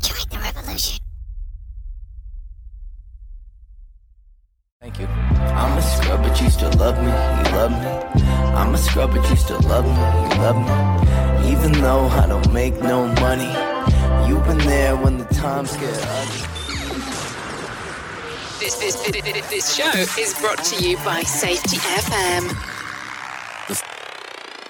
Join the revolution. Thank you. I'm a scrub, but you still love me. You love me. I'm a scrub, but you still love me. You love me. Even though I don't make no money, you've been there when the times get ugly. This, this, this, this show is brought to you by Safety FM.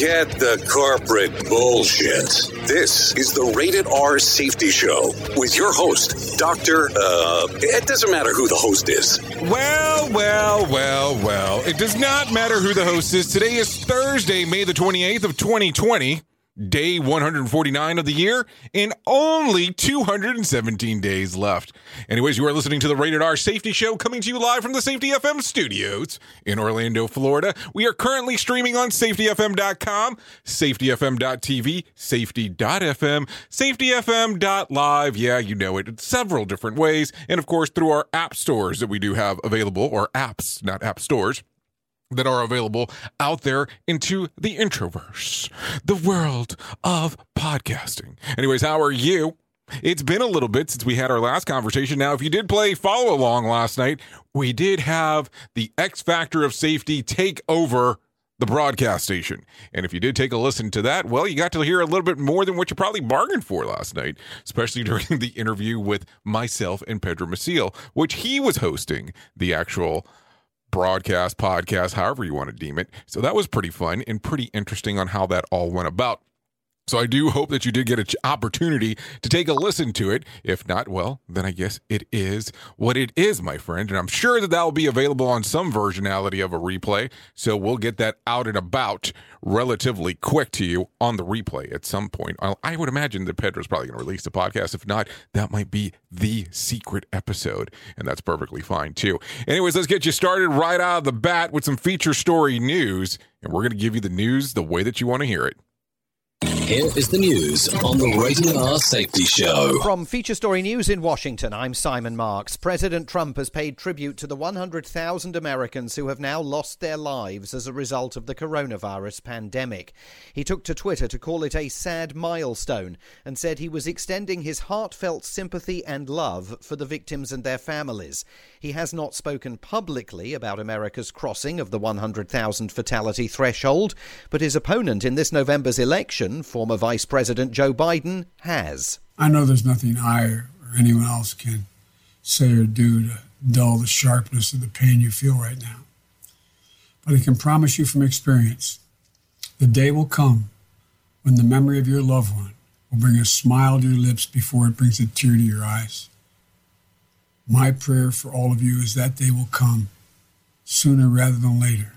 Forget the corporate bullshit. This is the Rated R Safety Show with your host, Dr. Uh, it doesn't matter who the host is. Well, well, well, well. It does not matter who the host is. Today is Thursday, May the 28th of 2020, day 149 of the year, and only 217 days left. Anyways, you are listening to the Rated R Safety Show coming to you live from the Safety FM studios in Orlando, Florida. We are currently streaming on safetyfm.com, safetyfm.tv, safety.fm, safetyfm.live. Yeah, you know it. It's several different ways. And of course, through our app stores that we do have available, or apps, not app stores that are available out there into the introverse, the world of podcasting. Anyways, how are you? It's been a little bit since we had our last conversation. Now, if you did play follow along last night, we did have the X Factor of Safety take over the broadcast station. And if you did take a listen to that, well, you got to hear a little bit more than what you probably bargained for last night, especially during the interview with myself and Pedro Maciel, which he was hosting the actual broadcast, podcast, however you want to deem it. So that was pretty fun and pretty interesting on how that all went about. So I do hope that you did get an opportunity to take a listen to it. If not, well, then I guess it is what it is, my friend. And I'm sure that that will be available on some versionality of a replay. So we'll get that out and about relatively quick to you on the replay at some point. I would imagine that Pedro's probably going to release the podcast. If not, that might be the secret episode. And that's perfectly fine too. Anyways, let's get you started right out of the bat with some feature story news. And we're going to give you the news the way that you want to hear it. Here is the news on the Rated R Safety Show. From Feature Story News in Washington, I'm Simon Marks. President Trump has paid tribute to the 100,000 Americans who have now lost their lives as a result of the coronavirus pandemic. He took to Twitter to call it a sad milestone and said he was extending his heartfelt sympathy and love for the victims and their families. He has not spoken publicly about America's crossing of the 100,000 fatality threshold, but his opponent in this November's election, former Vice President Joe Biden, has. I know there's nothing I or anyone else can say or do to dull the sharpness of the pain you feel right now. But I can promise you from experience the day will come when the memory of your loved one will bring a smile to your lips before it brings a tear to your eyes. My prayer for all of you is that day will come sooner rather than later.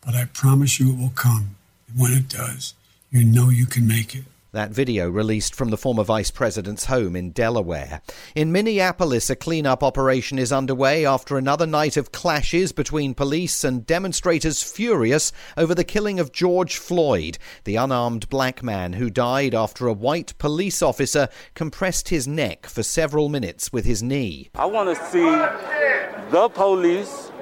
But I promise you it will come. And when it does, you know you can make it. That video released from the former vice president's home in Delaware. In Minneapolis, a cleanup operation is underway after another night of clashes between police and demonstrators furious over the killing of George Floyd, the unarmed black man who died after a white police officer compressed his neck for several minutes with his knee. I want to see the police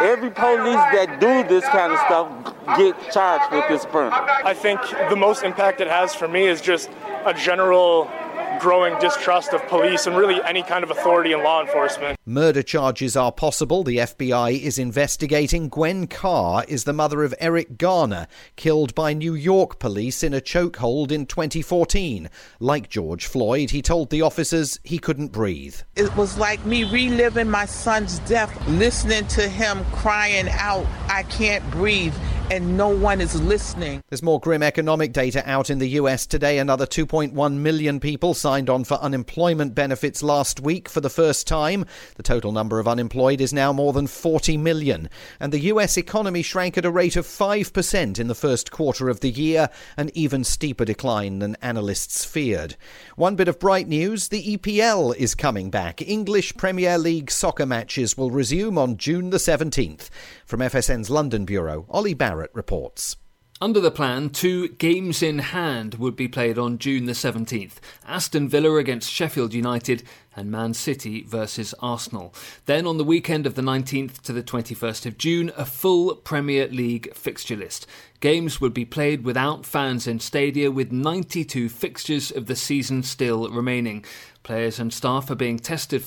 every police that do this kind of stuff get charged with this burn. I think the most impact it has for me is just a general growing distrust of police and really any kind of authority in law enforcement. Murder charges are possible. The FBI is investigating. Gwen Carr is the mother of Eric Garner, killed by New York police in a chokehold in 2014. Like George Floyd, he told the officers he couldn't breathe. It was like me reliving my son's death, listening to him crying out, I can't breathe and no one is listening. There's more grim economic data out in the US today. Another 2.1 million people signed on for unemployment benefits last week for the first time. The total number of unemployed is now more than 40 million. And the US economy shrank at a rate of 5% in the first quarter of the year, an even steeper decline than analysts feared. One bit of bright news the EPL is coming back. English Premier League soccer matches will resume on June the 17th. From FSN's London Bureau, Ollie Barrett reports. Under the plan, two games in hand would be played on June the 17th Aston Villa against Sheffield United and Man City versus Arsenal. Then on the weekend of the 19th to the 21st of June, a full Premier League fixture list. Games would be played without fans in stadia, with 92 fixtures of the season still remaining. Players and staff are being tested